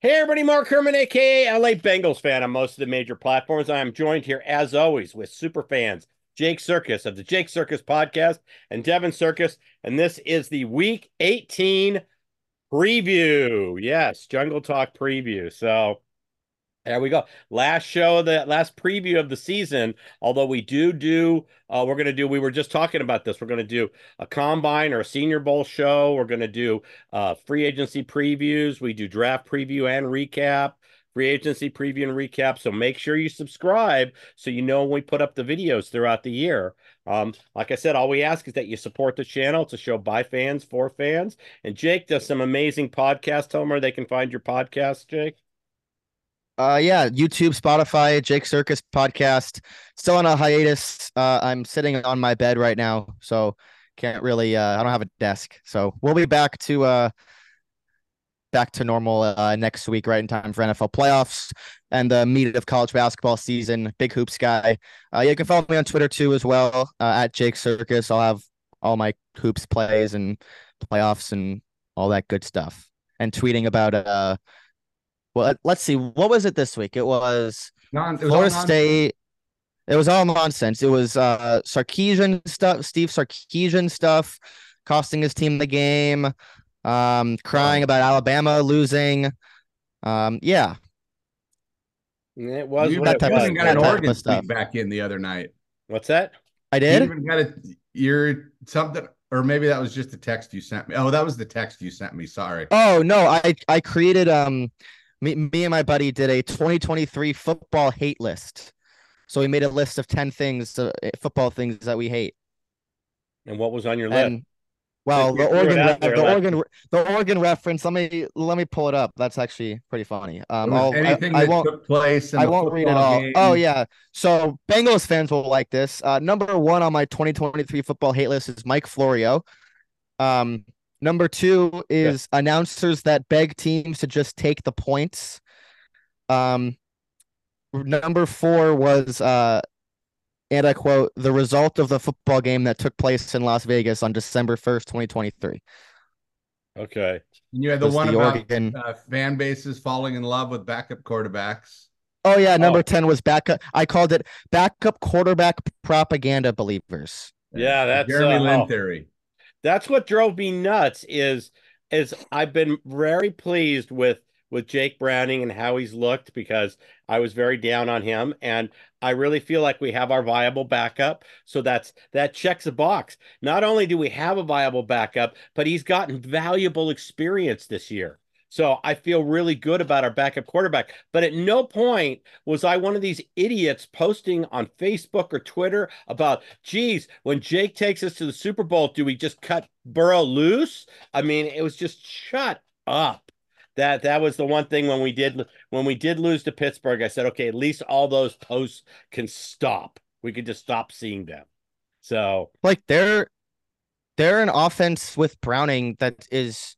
Hey everybody, Mark Herman, aka LA Bengals fan on most of the major platforms. I am joined here as always with super fans Jake Circus of the Jake Circus podcast and Devin Circus, and this is the Week 18 preview. Yes, Jungle Talk preview. So there we go. Last show, the last preview of the season. Although we do do, uh, we're going to do. We were just talking about this. We're going to do a combine or a Senior Bowl show. We're going to do uh, free agency previews. We do draft preview and recap, free agency preview and recap. So make sure you subscribe so you know when we put up the videos throughout the year. Um, like I said, all we ask is that you support the channel. It's a show by fans for fans. And Jake does some amazing podcasts. Tell them where they can find your podcast, Jake. Uh, yeah, YouTube, Spotify, Jake Circus podcast. Still on a hiatus. Uh, I'm sitting on my bed right now, so can't really. Uh, I don't have a desk, so we'll be back to uh back to normal uh next week, right in time for NFL playoffs and the meat of college basketball season. Big hoops guy. Uh, you can follow me on Twitter too as well uh, at Jake Circus. I'll have all my hoops plays and playoffs and all that good stuff, and tweeting about uh well, let's see. What was it this week? It was, non, it was Florida State. It was all nonsense. It was uh Sarkisian stuff, Steve Sarkisian stuff, costing his team the game, um, crying about Alabama losing. Um, yeah, It was You that type you of- even got that an type of Oregon stuff. tweet back in the other night. What's that? I did. You even got a you're something, or maybe that was just a text you sent me. Oh, that was the text you sent me. Sorry. Oh no, I I created um me, me and my buddy did a 2023 football hate list. So we made a list of 10 things, uh, football things that we hate. And what was on your list? Well, the threw it Oregon, out ref- there, the like- Oregon, the Oregon reference. Let me let me pull it up. That's actually pretty funny. Um, It I'll, I, anything I that won't. took place. In I the won't read it all. game. Oh yeah. So Bengals fans will like this. Uh, number one on my 2023 football hate list is Mike Florio. Um, number two is announcers that beg teams to just take the points. Um, number four was uh, and I quote the result of the football game that took place in Las Vegas on December 1st, 2023. Okay. And you had the one the about Oregon- uh, fan bases falling in love with backup quarterbacks. Oh yeah, number Oh. 10 was backup. I called it backup quarterback propaganda believers. Yeah, that's, Jeremy uh, Lin oh. theory. That's what drove me nuts is is I've been very pleased with with Jake Browning and how he's looked because I was very down on him and I really feel like we have our viable backup. So that's that checks a box. Not only do we have a viable backup, but he's gotten valuable experience this year. So I feel really good about our backup quarterback. But at no point was I one of these idiots posting on Facebook or Twitter about, geez, when Jake takes us to the Super Bowl, do we just cut Burrow loose? I mean, it was just shut up. That that was the one thing when we did when we did lose to Pittsburgh. I said, okay, at least all those posts can stop. We could just stop seeing them. So Like they're they're an offense with Browning that is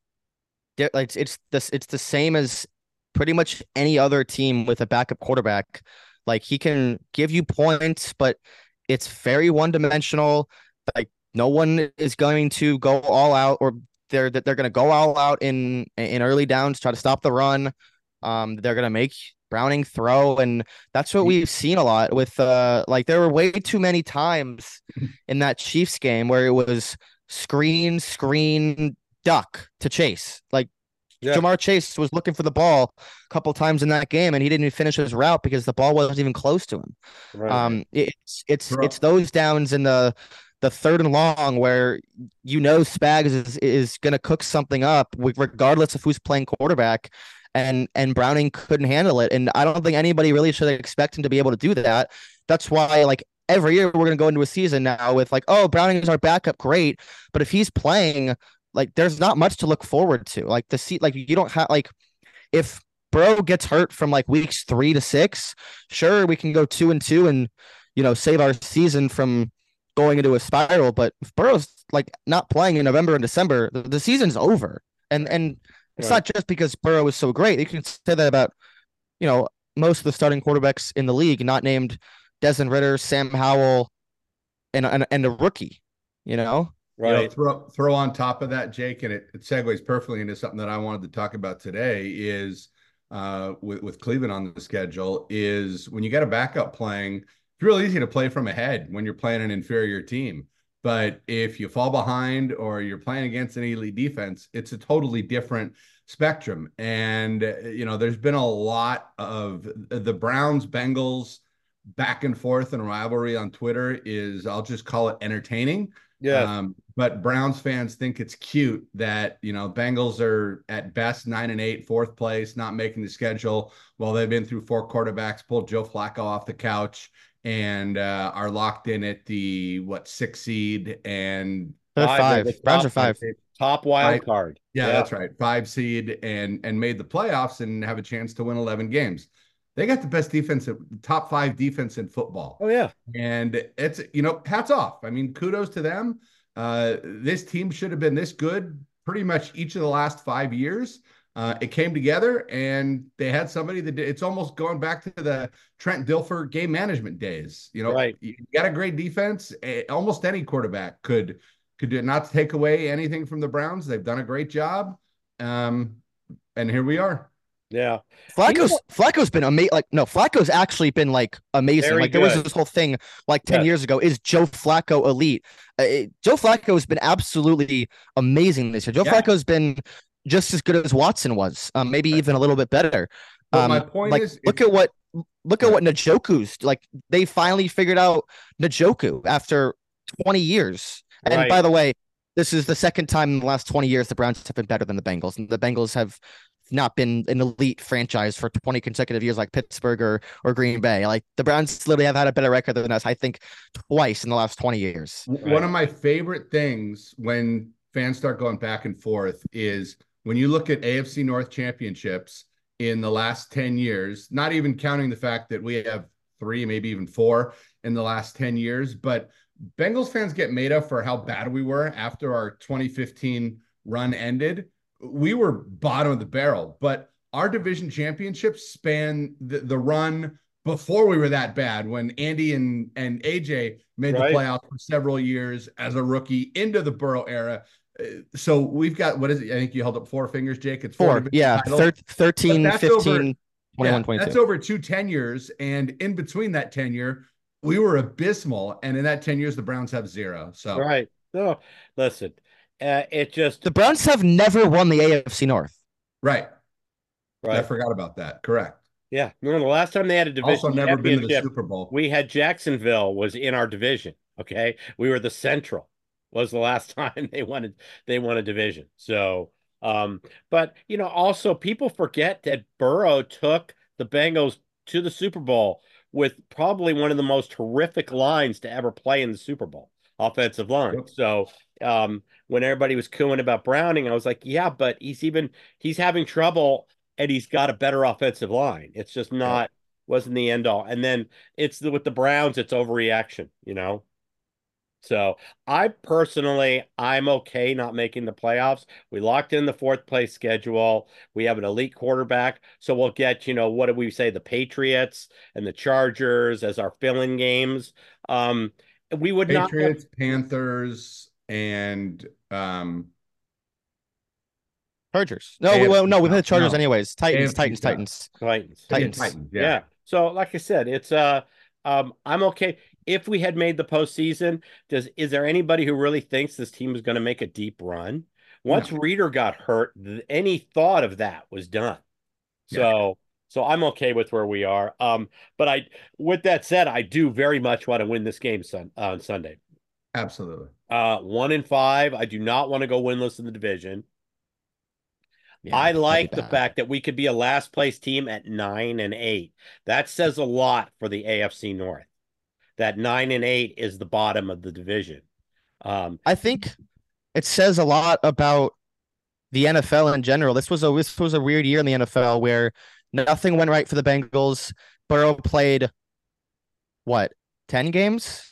they're- like it's this it's the same as pretty much any other team with a backup quarterback. Like he can give you points, but it's very one dimensional. Like no one is going to go all out or they're they're going to go all out in in early downs try to stop the run. Um they're going to make Browning throw and that's what we've seen a lot with uh like there were way too many times in that Chiefs game where it was screen screen duck to Chase. Like Yeah. Ja'Marr Chase was looking for the ball a couple times in that game and he didn't even finish his route because the ball wasn't even close to him. right. Um, it's it's Bro. it's those downs in the the third and long where you know Spags is is going to cook something up regardless of who's playing quarterback, and and Browning couldn't handle it, and I don't think anybody really should expect him to be able to do that. That's why like every year we're going to go into a season now with like oh Browning is our backup, great, but if he's playing, like there's not much to look forward to. Like the seat, like you don't have like if Bro gets hurt from like weeks three to six, sure we can go two and two and you know save our season from going into a spiral. But if Burrow's like not playing in November and December, the, the season's over. And and it's Right. not just because Burrow is so great. You can say that about you know most of the starting quarterbacks in the league, not named Desmond Ridder, Sam Howell, and and, and a rookie. You know, You know, throw throw on top of that, Jake, and it, it segues perfectly into something that I wanted to talk about today. Is uh, with with Cleveland on the schedule is when you got a backup playing. It's real easy to play from ahead when you're playing an inferior team. But if you fall behind or you're playing against an elite defense, it's a totally different spectrum. And, you know, there's been a lot of the Browns, Bengals back and forth and rivalry on Twitter is, I'll just call it entertaining. Yeah. Um, but Browns fans think it's cute that, you know, Bengals are at best nine and eight, fourth place, not making the schedule. Well, they've been through four quarterbacks, pulled Joe Flacco off the couch and uh, are locked in at the what six seed and They're Five, five. Browns are five. Top wild Right. card. yeah, that's right five seed and and made the playoffs and have a chance to win 11 games they got the best defense top five defense in football Oh yeah. and it's you know hats off i mean kudos to them uh this team should have been this good pretty much each of the last five years. Uh it came together and they had somebody that did, it's almost going back to the trent dilfer game management days you know? Right. you got a great defense. Almost any quarterback could could do it. Not to take away anything from the browns they've done a great job. Um and here we are Yeah. Flacco's Flacco's been amazing. Like no, Flacco's actually been like amazing. Very like there was this whole thing like ten Yes. years ago. Is Joe Flacco elite? Uh, it- Joe Flacco has been absolutely amazing this year. Joe Yeah. Flacco's been just as good as Watson was. Um, maybe even a little bit better. Um, my point like is look at what look at what Njoku's like. They finally figured out Njoku after twenty years. And Right. by the way, this is the second time in the last twenty years the Browns have been better than the Bengals, and the Bengals have not been an elite franchise for 20 consecutive years like Pittsburgh or, or Green Bay. Like the Browns literally have had a better record than us, I think, twice in the last 20 years. W- One of my favorite things when fans start going back and forth is when you look at AFC North championships in the last 10 years, not even counting the fact that we have three, maybe even four in the last 10 years, but Bengals fans get made up for how bad we were after our 2015 run ended. We were bottom of the barrel, but our division championships span the, the run before we were that bad when Andy and, and AJ made Right. the playoffs for several years as a rookie into the Burrow era. Uh, So we've got what is it? I think you held up four fingers, Jake. It's Four, division yeah, thir- 13, that's 15, over- 21, Yeah, 22. That's over two tenures. And in between that tenure, we were abysmal. And in that 10 years, the Browns have zero. So Right. No, listen. Uh, it just the Browns have never won the AFC North. right. I forgot about that. Correct. Yeah. Remember the last time they had a division Also never been to the Super Bowl. we had Jacksonville was in our division. Okay. We were the Central. Was the last time they wanted they won a division. So um, but you know, also people forget that Burrow took the Bengals to the Super Bowl with probably one of the most horrific lines to ever play in the Super Bowl, offensive line. Yep. So um, when everybody was cooing about Browning, I was like, yeah, but he's even he's having trouble and he's got a better offensive line. It's just not wasn't the end all. And then it's the, with the Browns, it's overreaction, you know. So I personally, I'm okay not making the playoffs. We locked in the fourth place schedule. We have an elite quarterback, so we'll get, you know, what do we say, the Patriots and the Chargers as our filling games. Um, we would not have Patriots, Panthers, and um, Chargers. No, AFC well, no, we've had the Chargers No. anyways. Titans, AFC Titans, South. Titans. Titans. Titans. Titans. Yeah. Yeah. So, like I said, it's uh, um, I'm okay if we had made the postseason. Does is there anybody who really thinks this team is going to make a deep run? Once Reader got hurt, th- any thought of that was done. So, so I'm okay with where we are. Um, but I, with that said, I do very much want to win this game sun, on Sunday. Absolutely. Uh, one in five. I do not want to go winless in the division. Yeah, I like the fact that we could be a last place team at nine and eight. That says a lot for the AFC North. That nine and eight is the bottom of the division. Um, I think it says a lot about the NFL in general. This was a this was a weird year in the NFL where nothing went right for the Bengals. Burrow played what, 10 games?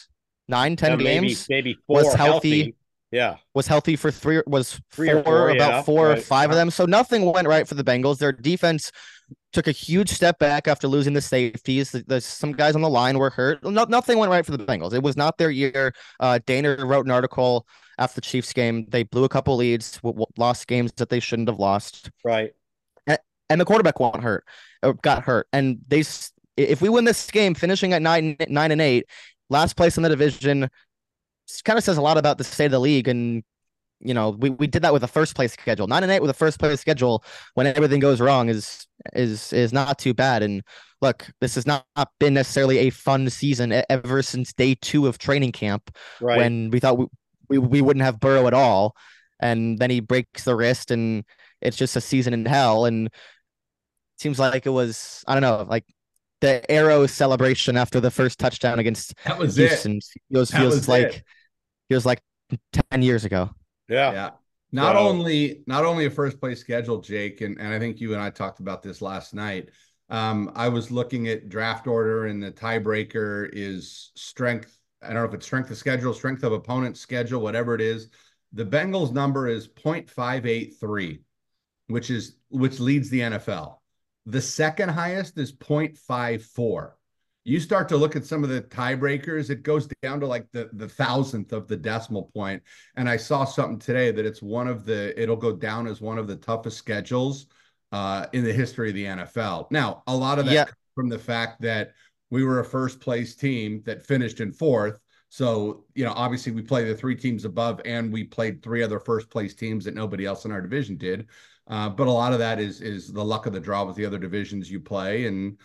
Nine, 10 maybe games? maybe four was healthy. healthy. Yeah, was healthy for three was Three or four, four, about yeah, four or right. five of them. So nothing went right for the Bengals. Their defense took a huge step back after losing the safeties. The, the- some guys on the line were hurt. No, nothing went right for the Bengals. It was not their year. Uh, Dana wrote an article after the Chiefs game. They blew a couple leads, lost games that they shouldn't have lost. right. and the quarterback won't hurt or got hurt. And they, if we win this game, finishing at nine, nine and eight, last place in the division, kind of says a lot about the state of the league. And you know, we, we did that with a first place schedule. Nine and eight with a first place schedule when everything goes wrong is is is not too bad. And look, this has not been necessarily a fun season ever since day two of training camp right. when we thought we, we, we wouldn't have Burrow at all. And then he breaks the wrist and it's just a season in hell. And seems like it was, I don't know, like the arrow celebration after the first touchdown against that was Houston it. feels, feels like it. feels like 10 years ago. Yeah. Yeah. Not so, only not only a first place schedule, Jake, and, and I think you and I talked about this last night. Um, I was looking at draft order, and the tiebreaker is strength. I don't know if it's strength of schedule, strength of opponent schedule, whatever it is. The Bengals number is 0.583, which is which leads the NFL. The second highest is 0.54. You start to look at some of the tiebreakers, it goes down to like the, the thousandth of the decimal point. And I saw something today that it's one of the, it'll go down as one of the toughest schedules uh, in the history of the NFL. Now, a lot of that yeah. from the fact that we were a first place team that finished in fourth. So, you know, obviously we play the three teams above and we played three other first place teams that nobody else in our division did. Uh, but a lot of that is is the luck of the draw with the other divisions you play. And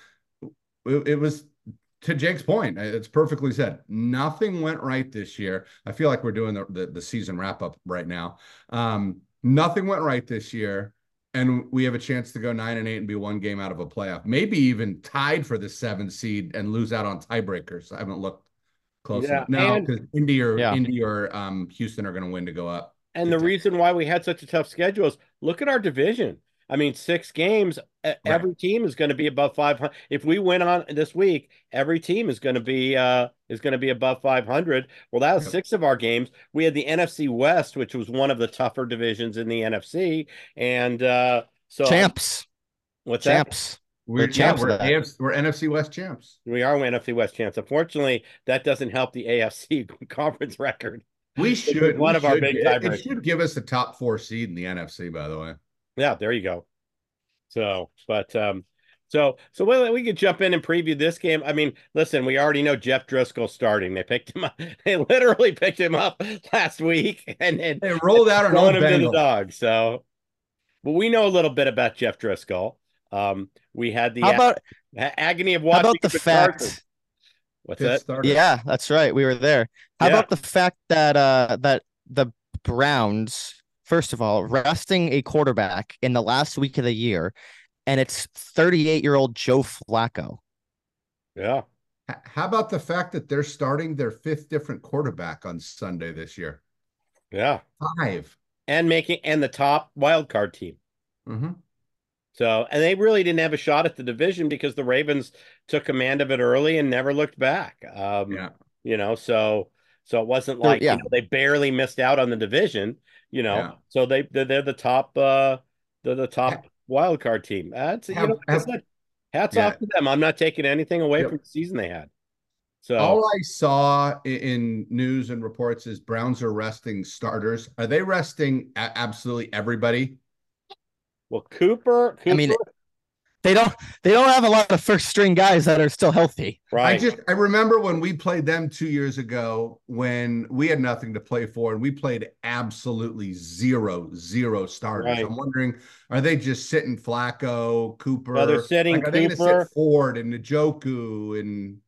it, it was to Jake's point, it's perfectly said. Nothing went right this year. I feel like we're doing the, the, the season wrap up right now. Um, nothing went right this year and we have a chance to go nine and eight and be one game out of a playoff, maybe even tied for the seven seed and lose out on tiebreakers. I haven't looked close yeah, enough. No, because Indy or yeah. Indy or um, Houston are going to win to go up. And the reason why we had such a tough schedule is look at our division. I mean, six games, right. every team is going to be above 500. If we win on this week, every team is going to be uh is going to be above 500. Well, that was yep. six of our games. We had the NFC West, which was one of the tougher divisions in the NFC, and uh so champs. What's champs? That? We're, champs. Yeah, we're, AFC, we're NFC West champs. We are NFC West champs. Unfortunately, that doesn't help the AFC conference record. We should one we of should, our big it, it should give us a top four seed in the NFC. By the way, yeah, there you go. So, but um, so so we, we could jump in and preview this game. I mean, listen, we already know Jeff Driskel starting. They picked him up. They literally picked him up last week, and then they rolled out and him to the dog. So, but we know a little bit about Jeff Driskel. Um, we had the how about agony of watching. How about the fact? Carson. What's that? Started. Yeah, that's right. We were there. How yeah. about the fact that uh that the Browns first of all, resting a quarterback in the last week of the year, and it's 38 year old Joe Flacco. Yeah. How about the fact that they're starting their fifth different quarterback on Sunday this year? Yeah. Five. And making and the top wild card team. Mm-hmm. So, and they really didn't have a shot at the division because the Ravens took command of it early and never looked back. Um, yeah. You know, so so it wasn't like yeah. you know, they barely missed out on the division you know. Yeah. So they they're, they're, the top uh they're the top wild card team. That's you know have, hats yeah. off to them. I'm not taking anything away yep. from the season they had. So all I saw in news and reports is Browns are resting starters. Are they resting absolutely everybody? Well, Cooper, Cooper I mean, they don't they don't have a lot of first string guys that are still healthy. Right. I just I remember when we played them two years ago when we had nothing to play for and we played absolutely zero zero starters. Right. I'm wondering, are they just sitting Flacco, Cooper? No, they're sitting like, are Cooper, they sit Ford and Njoku and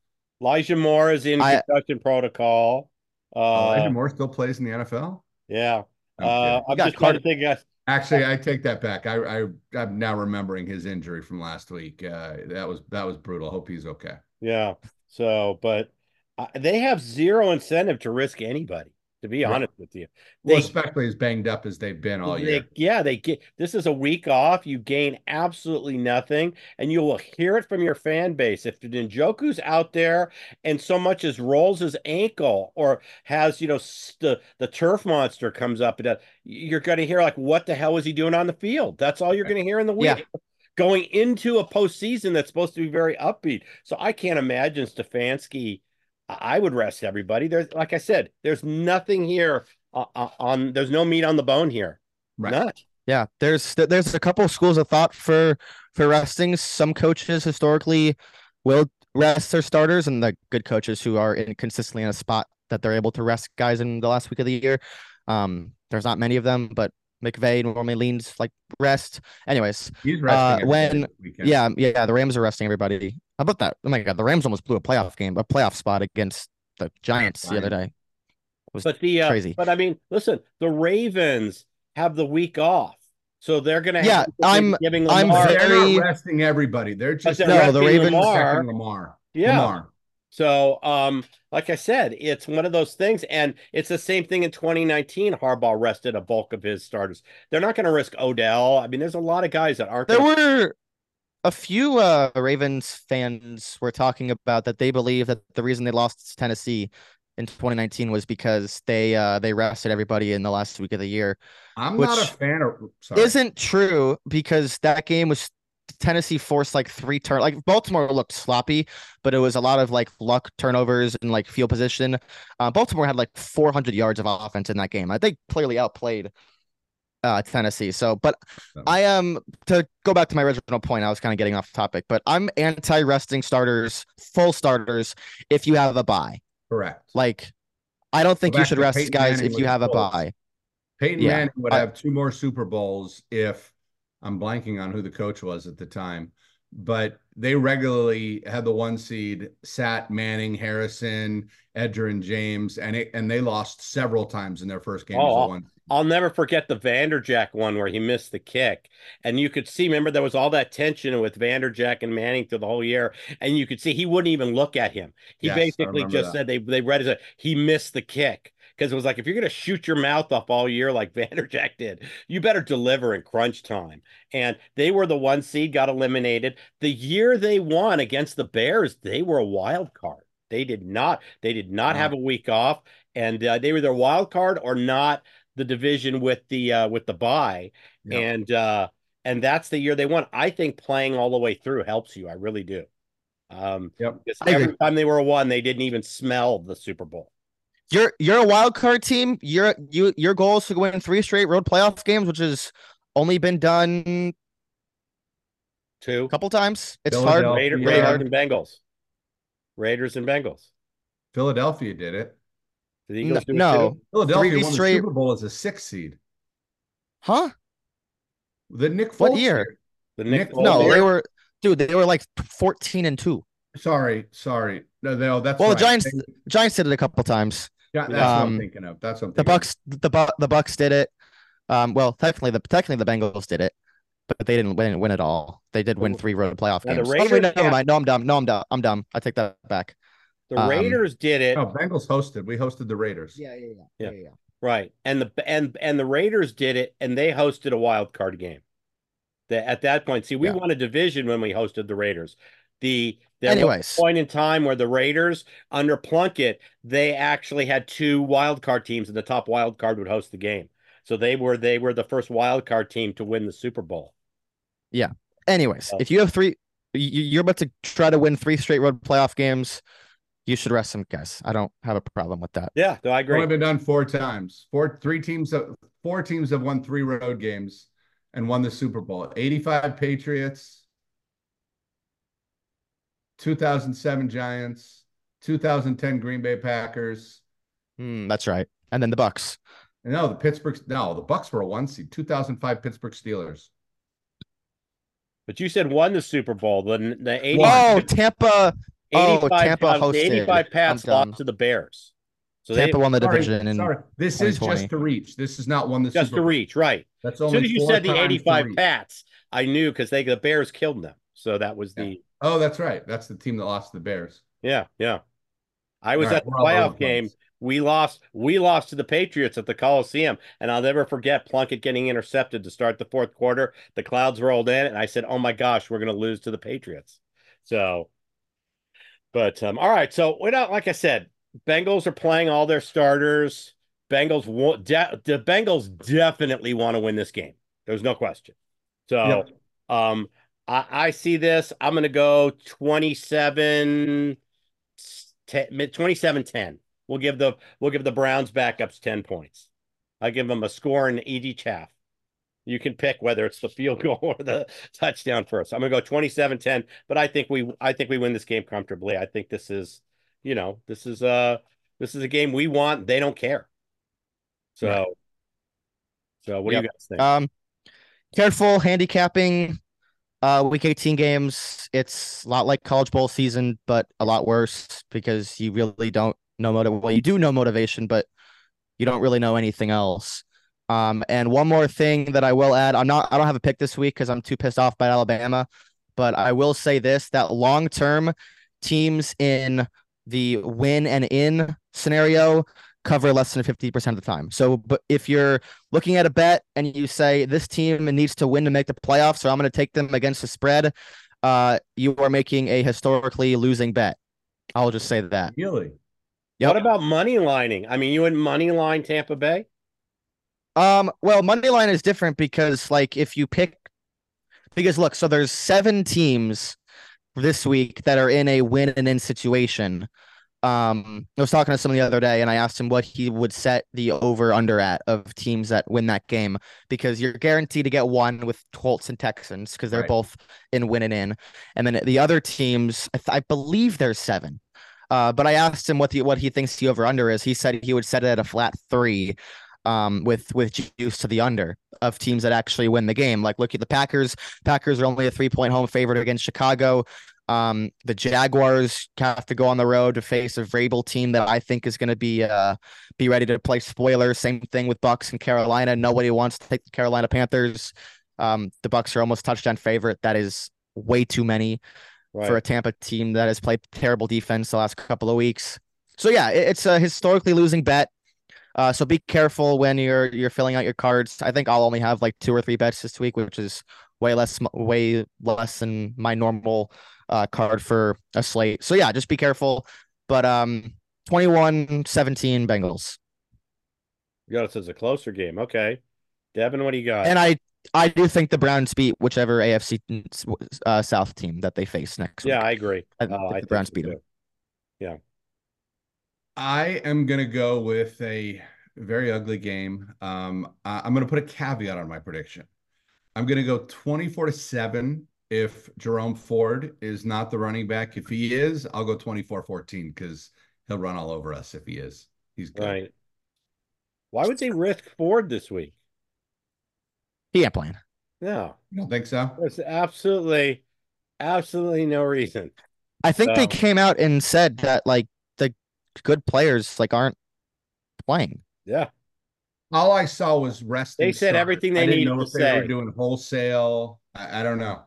Elijah Moore is in I, concussion protocol. Uh, Elijah Moore still plays in the NFL. Yeah. Uh, I'm just trying to think. Actually, I take that back. I, I I'm now remembering his injury from last week. Uh, that was that was brutal. Hope he's okay. Yeah. So, but uh, they have zero incentive to risk anybody to be honest with you. They, well, especially as banged up as they've been all they, year. Yeah, they get this is a week off. You gain absolutely nothing, and you will hear it from your fan base. If Njoku's out there and so much as rolls his ankle or has, you know, the the turf monster comes up, and uh, you're going to hear like, what the hell was he doing on the field? That's all you're going to hear in the week. Yeah going into a postseason that's supposed to be very upbeat. So I can't imagine Stefanski I would rest everybody. There's, like I said, there's nothing here uh, uh, on. There's no meat on the bone here. Right. Yeah, there's there's a couple schools of thought for for resting. Some coaches historically will rest their starters, and the good coaches who are in consistently in a spot that they're able to rest guys in the last week of the year. Um, there's not many of them, but McVay normally leans like rest. Anyways, He's uh, when everybody weekend. yeah, yeah, the Rams are resting everybody. How about that? Oh my god, the Rams almost blew a playoff game, a playoff spot against the Giants the other day. But the uh, crazy. but I mean, listen, the Ravens have the week off, so they're gonna. Yeah, have I'm- giving I'm Lamar. They're very- not resting everybody. They're just they're No, the resting Ravens- Lamar. Lamar. Yeah. Lamar. So, um, like I said, it's one of those things, and it's the same thing in 2019. Harbaugh rested a bulk of his starters. They're not going to risk Odell. I mean, there's a lot of guys that aren't. There gonna- were a few uh Ravens fans were talking about that they believe that the reason they lost to Tennessee in 2019 was because they uh they rested everybody in the last week of the year. I'm Which not a fan of. Sorry. Isn't true because that game was Tennessee forced like three turn like Baltimore looked sloppy, but it was a lot of like luck turnovers and like field position. Uh, Baltimore had like 400 yards of offense in that game. I think clearly outplayed uh Tennessee. So, but I am to go back to my original point. I was kind of getting off topic, but I'm anti-resting starters, full starters if you have a buy. correct. Like, I don't think you should rest Peyton guys Manning if you have a buy. bye. Peyton Yeah, Manning would I- have two more Super Bowls if I'm blanking on who the coach was at the time, but they regularly had the one seed, sat Manning, Harrison, Edger, and James, and it, and they lost several times in their first game as Oh, one. I'll never forget the Vanderjagt one where he missed the kick. And you could see, remember, there was all that tension with Vanderjagt and Manning through the whole year. And you could see he wouldn't even look at him. He Yes, basically just that. said they, they read it as a, he missed the kick. Because it was like, if you're going to shoot your mouth off all year like Vanderjagt did, you better deliver in crunch time. And they were the one seed, got eliminated. The year they won against the Bears, they were a wild card. They did not, they did not Wow. have a week off. And uh, they were their wild card or not the division with the uh with the bye Yeah. and uh and that's the year they won i think playing all the way through helps you i really do um Yep. because every time they were one they didn't even smell the super bowl You're you're a wild card team. Your you your goal is to win three straight road playoff games, which has only been done two a couple times. It's hard. Raider, Yeah. raiders and bengals raiders and bengals Philadelphia did it. the Eagles do it No, too? Philadelphia Three won straight- the Super Bowl as a six seed. huh? The Nick Foles What year? the Nick Nick- Foles No, year? they were dude. They were like 14 and two. Sorry, sorry. No, no, that's Well, the. Giants- They- Giants did it a couple times. Yeah, that's what I'm um, thinking of. That's what The thinking of. Bucks, the Bu- the Bucks did it. Um, well, technically the technically the Bengals did it, but they didn't win win it all. They did win three road playoff Now, the games. Oh, wait, Raiders never mind. No, I'm dumb. No, I'm dumb. I'm dumb. I take that back. the um, raiders did it No, Bengals hosted. We hosted the Raiders. yeah, yeah, Yeah. Right. And the and and the Raiders did it and they hosted a wild card game. The, at that point, see, we Yeah. won a division when we hosted the Raiders. The there was Anyways. a point in time where the Raiders under Plunkett, they actually had two wild card teams and the top wild card would host the game. So they were they were the first wild card team to win the Super Bowl. Yeah. Anyways, if you have three, you, you're about to try to win three straight road playoff games. You should rest some guys. I don't have a problem with that. Yeah, no, I agree. only agree. been done four times. Four, three teams, have- four teams have won three road games and won the Super Bowl. 85 Patriots, 2007 Giants, 2010 Green Bay Packers. Hmm, that's right. And then the Bucks. No, the Pittsburgh, no, the Bucks were a one seed. 2005 Pittsburgh Steelers. But you said won the Super Bowl. The the 80, Oh, Tampa. Oh, 85 Tampa uh, the hosted. 85 Pats lost to the Bears. So they Tampa won the Sorry, division. And sorry. This is just to reach. This is not one the just Super to Bowl. reach, right. That's As only soon as you said the 85. Pats, I knew because they the Bears killed them. So that was the Oh, that's right. That's the team that lost to the Bears. yeah, yeah. I was All right, at the we're all over playoff game. We lost. We lost to the Patriots at the Coliseum, and I'll never forget Plunkett getting intercepted to start the fourth quarter. The clouds rolled in, and I said, "Oh my gosh, we're going to lose to the Patriots." So, but um, all right. So we're not like I said. Bengals are playing all their starters. Bengals want de- the Bengals definitely want to win this game. There's no question. So, Yep. um, I, I see this. I'm going to go 27 10, 27 10. We'll give the we'll give the Browns backups 10 points. I give them a score in each half. You can pick whether it's the field goal or the touchdown first. I'm gonna go 27-10, but I think we I think we win this game comfortably. I think this is, you know, this is uh this is a game we want. They don't care. So, Right. so what Yep. do you guys think? Um, careful handicapping. Uh, week 18 games. It's a lot like college bowl season, but a lot worse because you really don't know motive. Well, you do know motivation, but you don't really know anything else. Um, and one more thing that I will add, I'm not, I don't have a pick this week because I'm too pissed off by Alabama, but I will say this: that long term teams in the win and in scenario cover less than 50% of the time. So, but if you're looking at a bet and you say this team needs to win to make the playoffs, so I'm going to take them against the spread, uh, you are making a historically losing bet. I'll just say that. Really? Yep. What about money lining? I mean, you would money line Tampa Bay? Um, well, money line is different because like if you pick because look, so there's seven teams this week that are in a win and in situation. Um, I was talking to someone the other day and I asked him what he would set the over under at of teams that win that game because you're guaranteed to get one with Colts and Texans because they're Right. both in win and in. And then the other teams, I, th- I believe there's seven. Uh, but I asked him what the what he thinks the over under is. He said he would set it at a flat three um, with with juice to the under of teams that actually win the game. Like look at the Packers. Packers are only a three point home favorite against Chicago. Um, the Jaguars have to go on the road to face a Vrabel team that I think is going to be uh be ready to play spoilers. Same thing with Bucks and Carolina. Nobody wants to take the Carolina Panthers. Um, the Bucks are almost touchdown favorite. That is way too many Right. for a Tampa team that has played terrible defense the last couple of weeks. So yeah, it- it's a historically losing bet. Uh, so be careful when you're you're filling out your cards. I think I'll only have like two or three bets this week, which is way less way less than my normal uh, card for a slate. So yeah, just be careful. But um 21-17 Bengals. You got us as a closer game. Okay. Devin, what do you got? And I I do think the Browns beat whichever AFC uh, South team that they face next yeah, week. I agree. I Oh, think I the think Browns so beat them. too. I am gonna go with a very ugly game. Um, I- I'm gonna put a caveat on my prediction. I'm gonna go 24 to 7 if Jerome Ford is not the running back. If he is, I'll go 24-14 because he'll run all over us if he is. He's good. Right. Why would they risk Ford this week? He ain't playing. No, You don't think so? there's absolutely, absolutely no reason. I think they came out and said that like the good players like aren't playing. Yeah. All I saw was resting. They said starters. everything they I didn't needed know to if they were say. doing wholesale. I, I don't know.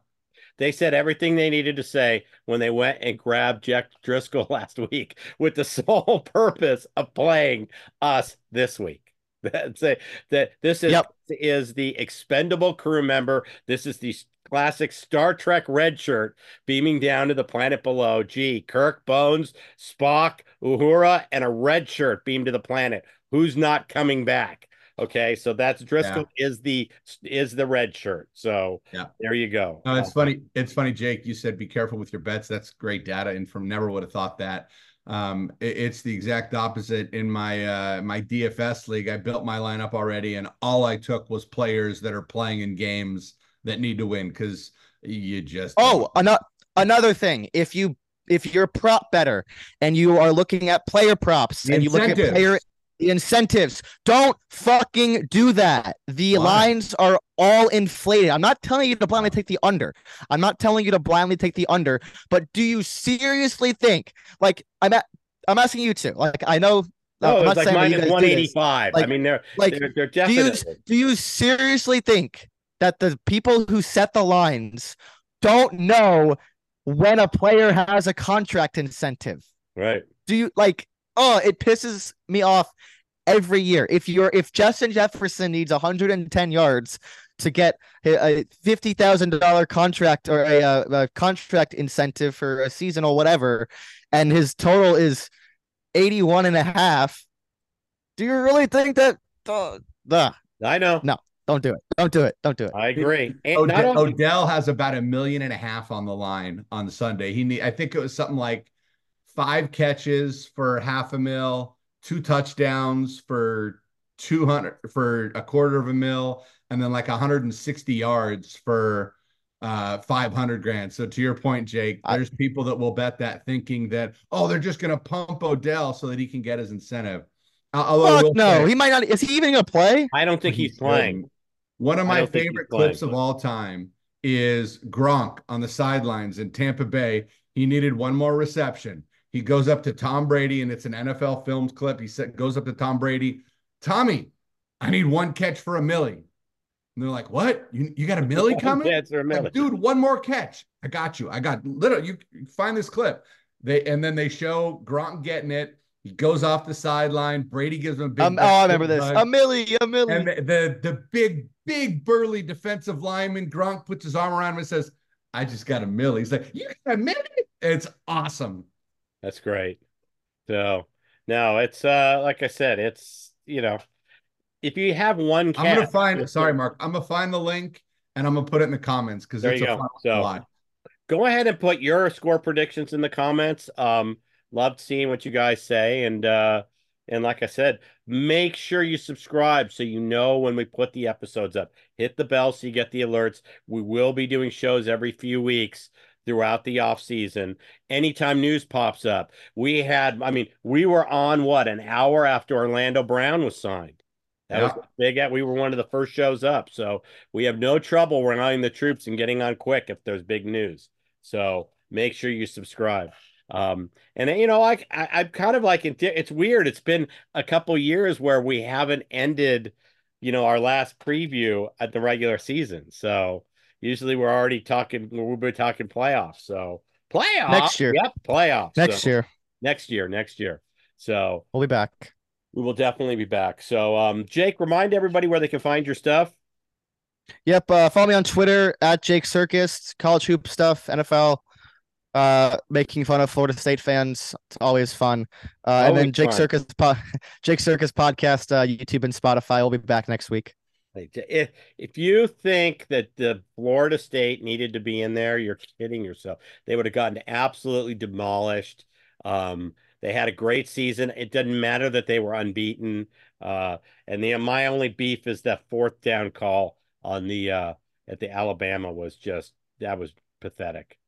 They said everything they needed to say when they went and grabbed Jack Driskel last week with the sole purpose of playing us this week. That's a, that this is Yep. is the expendable crew member. This is the classic Star Trek red shirt beaming down to the planet below. Gee, Kirk, Bones, Spock, Uhura, and a red shirt beam to the planet. Who's not coming back? Okay, so that's Driskel is the is the red shirt. So Yeah. there you go. No, it's funny. It's funny, Jake. You said be careful with your bets. That's great data, and from never would have thought that. Um, it- it's the exact opposite in my uh, my DFS league. I built my lineup already, and all I took was players that are playing in games that need to win because you just Oh, another another thing. If you if you're prop better and you are looking at player props The and you look at player the incentives, don't fucking do that. The Why? lines are all inflated. I'm not telling you to blindly take the under. I'm not telling you to blindly take the under, but do you seriously think like I'm at, I'm asking you to like I know No, oh, I'm it not like saying that you minus one eighty five. I mean, they're like, they're, they're do you do you seriously think that the people who set the lines don't know when a player has a contract incentive? right. Do you like oh it pisses me off every year. If you're if Justin Jefferson needs 110 yards to get a, a fifty thousand dollar contract or a, a, a contract incentive for a season or whatever, and his total is 81 and a half, do you really think that uh, the I know. No, don't do it. Don't do it. Don't do it. I agree. And Ode- not only, Odell has about a million and a half on the line on Sunday. He need, I think it was something like five catches for half a mil, two touchdowns for 200 for a quarter of a mil, and then like 160 yards for uh 500 grand. So to your point, Jake, there's I, people that will bet that thinking that oh they're just gonna pump Odell so that he can get his incentive. Fuck no, say, he might not. Is he even gonna play? I don't think he's, he's playing. One of my favorite clips playing. of all time is Gronk on the sidelines in Tampa Bay. He needed one more reception. He goes up to Tom Brady, and it's an NFL Films clip. He said, goes up to Tom Brady, Tommy, I need one catch for a millie. And they're like, "What? You, you got a millie coming? Catch a millie. Like, Dude, one more catch. I got you. I got literally. You, you find this clip. They and then they show Gronk getting it. He goes off the sideline. Brady gives him a big. Um, oh, I remember this. A millie, a millie. And the, the, the big, big burly defensive lineman Gronk puts his arm around him and says, "I just got a millie." He's like, "You got a millie?" It's awesome. That's great. So no, it's uh like I said, it's you know if you have one cat, I'm gonna find sorry, Mark. I'm gonna find the link and I'm gonna put it in the comments because it's a go. fun so, lot. Go ahead and put your score predictions in the comments. Um, loved seeing what you guys say, and uh, and like I said, make sure you subscribe so you know when we put the episodes up. Hit the bell so you get the alerts. We will be doing shows every few weeks throughout the off season. Anytime news pops up, we had. I mean, we were on what an hour after Orlando Brown was signed. That yeah. was big. At we were one of the first shows up, so we have no trouble rallying the troops and getting on quick if there's big news. So make sure you subscribe. Um, and you know, like I, am kind of like it's weird. It's been a couple years where we haven't ended, you know, our last preview at the regular season. So usually we're already talking. We'll be talking playoffs. So playoffs next year. Yep, playoffs next so, year. Next year. Next year. So we'll be back we will definitely be back. So, um, Jake, remind everybody where they can find your stuff. Yep. Uh, follow me on Twitter at Jake Circus, college hoop stuff, NFL, uh, making fun of Florida State fans. It's always fun. Uh, always and then Jake fun. Circus, po- Jake Circus podcast, uh, YouTube and Spotify. We'll be back next week. If if you think that the Florida State needed to be in there, you're kidding yourself. They would have gotten absolutely demolished. Um, they had a great season. It doesn't matter that they were unbeaten. Uh, and the my only beef is that fourth down call on the uh, at the Alabama was just that was pathetic.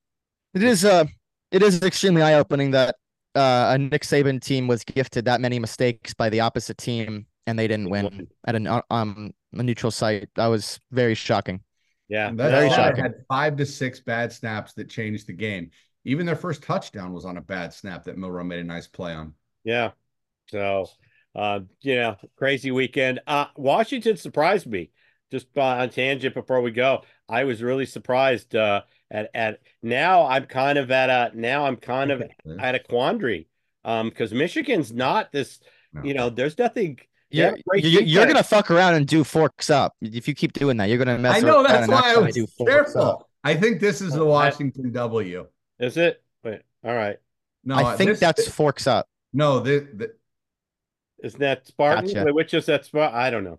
It is uh it is extremely eye opening that uh, a Nick Saban team was gifted that many mistakes by the opposite team and they didn't win at an uh, um a neutral site. That was very shocking. Yeah, that very shocking. Had five to six bad snaps that changed the game. Even their first touchdown was on a bad snap that Milroe made a nice play on. Yeah. So, uh, you know, crazy weekend. Uh, Washington surprised me just on tangent before we go. I was really surprised uh, at at now I'm kind of at a now I'm kind of at a quandary um because Michigan's not this no. you know there's nothing yeah, you're, you're gonna fuck around and do forks up if you keep doing that. You're gonna mess. I know that's why I was careful. Up. I think this is the uh, Washington W. Is it? Wait, all right. No, I uh, think this, that's forks up. No, the, the isn't that Spartan? Gotcha. Wait, which is that Spartan? I don't know.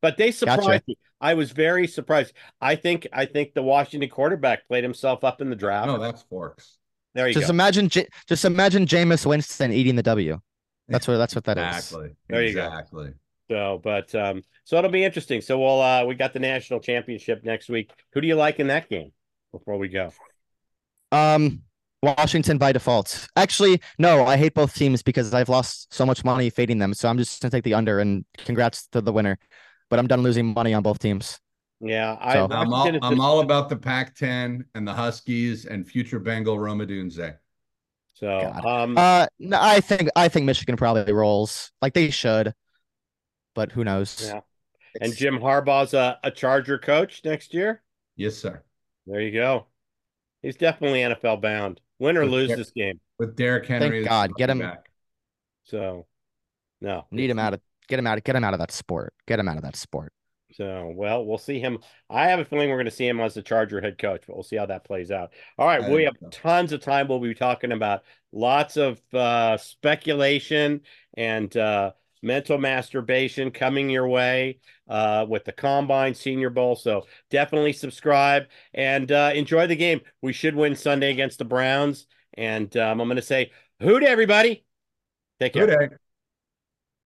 But they surprised gotcha. me. I was very surprised. I think I think the Washington quarterback played himself up in the draft. No, that's forks. There you just go. imagine just imagine Jameis Winston eating the W. That's what that's what that exactly. is. There you exactly. go. So, but um, so it'll be interesting. So we'll uh we got the national championship next week. Who do you like in that game before we go? Um, Washington by default. Actually, no, I hate both teams because I've lost so much money fading them. So I'm just gonna take the under and congrats to the winner. But I'm done losing money on both teams. Yeah, I, so. I'm, all, I'm all about the Pac-10 and the Huskies and future Bengal Rome Odunze. So, um, uh, no, I think I think Michigan probably rolls like they should, but who knows? Yeah. It's... And Jim Harbaugh's a, a Charger coach next year. Yes, sir. There you go. He's definitely NFL bound. Win or with lose Der- this game. With Derrick Henry. Thank God. Get him back. So no. Need him out of get him out of get him out of that sport. Get him out of that sport. So well, we'll see him. I have a feeling we're going to see him as the Charger head coach, but we'll see how that plays out. All right, we have so. tons of time. We'll be talking about lots of uh, speculation and uh, mental masturbation coming your way uh, with the Combine Senior Bowl. So definitely subscribe and uh, enjoy the game. We should win Sunday against the Browns. And um, I'm going to say, hoot, everybody. Take care.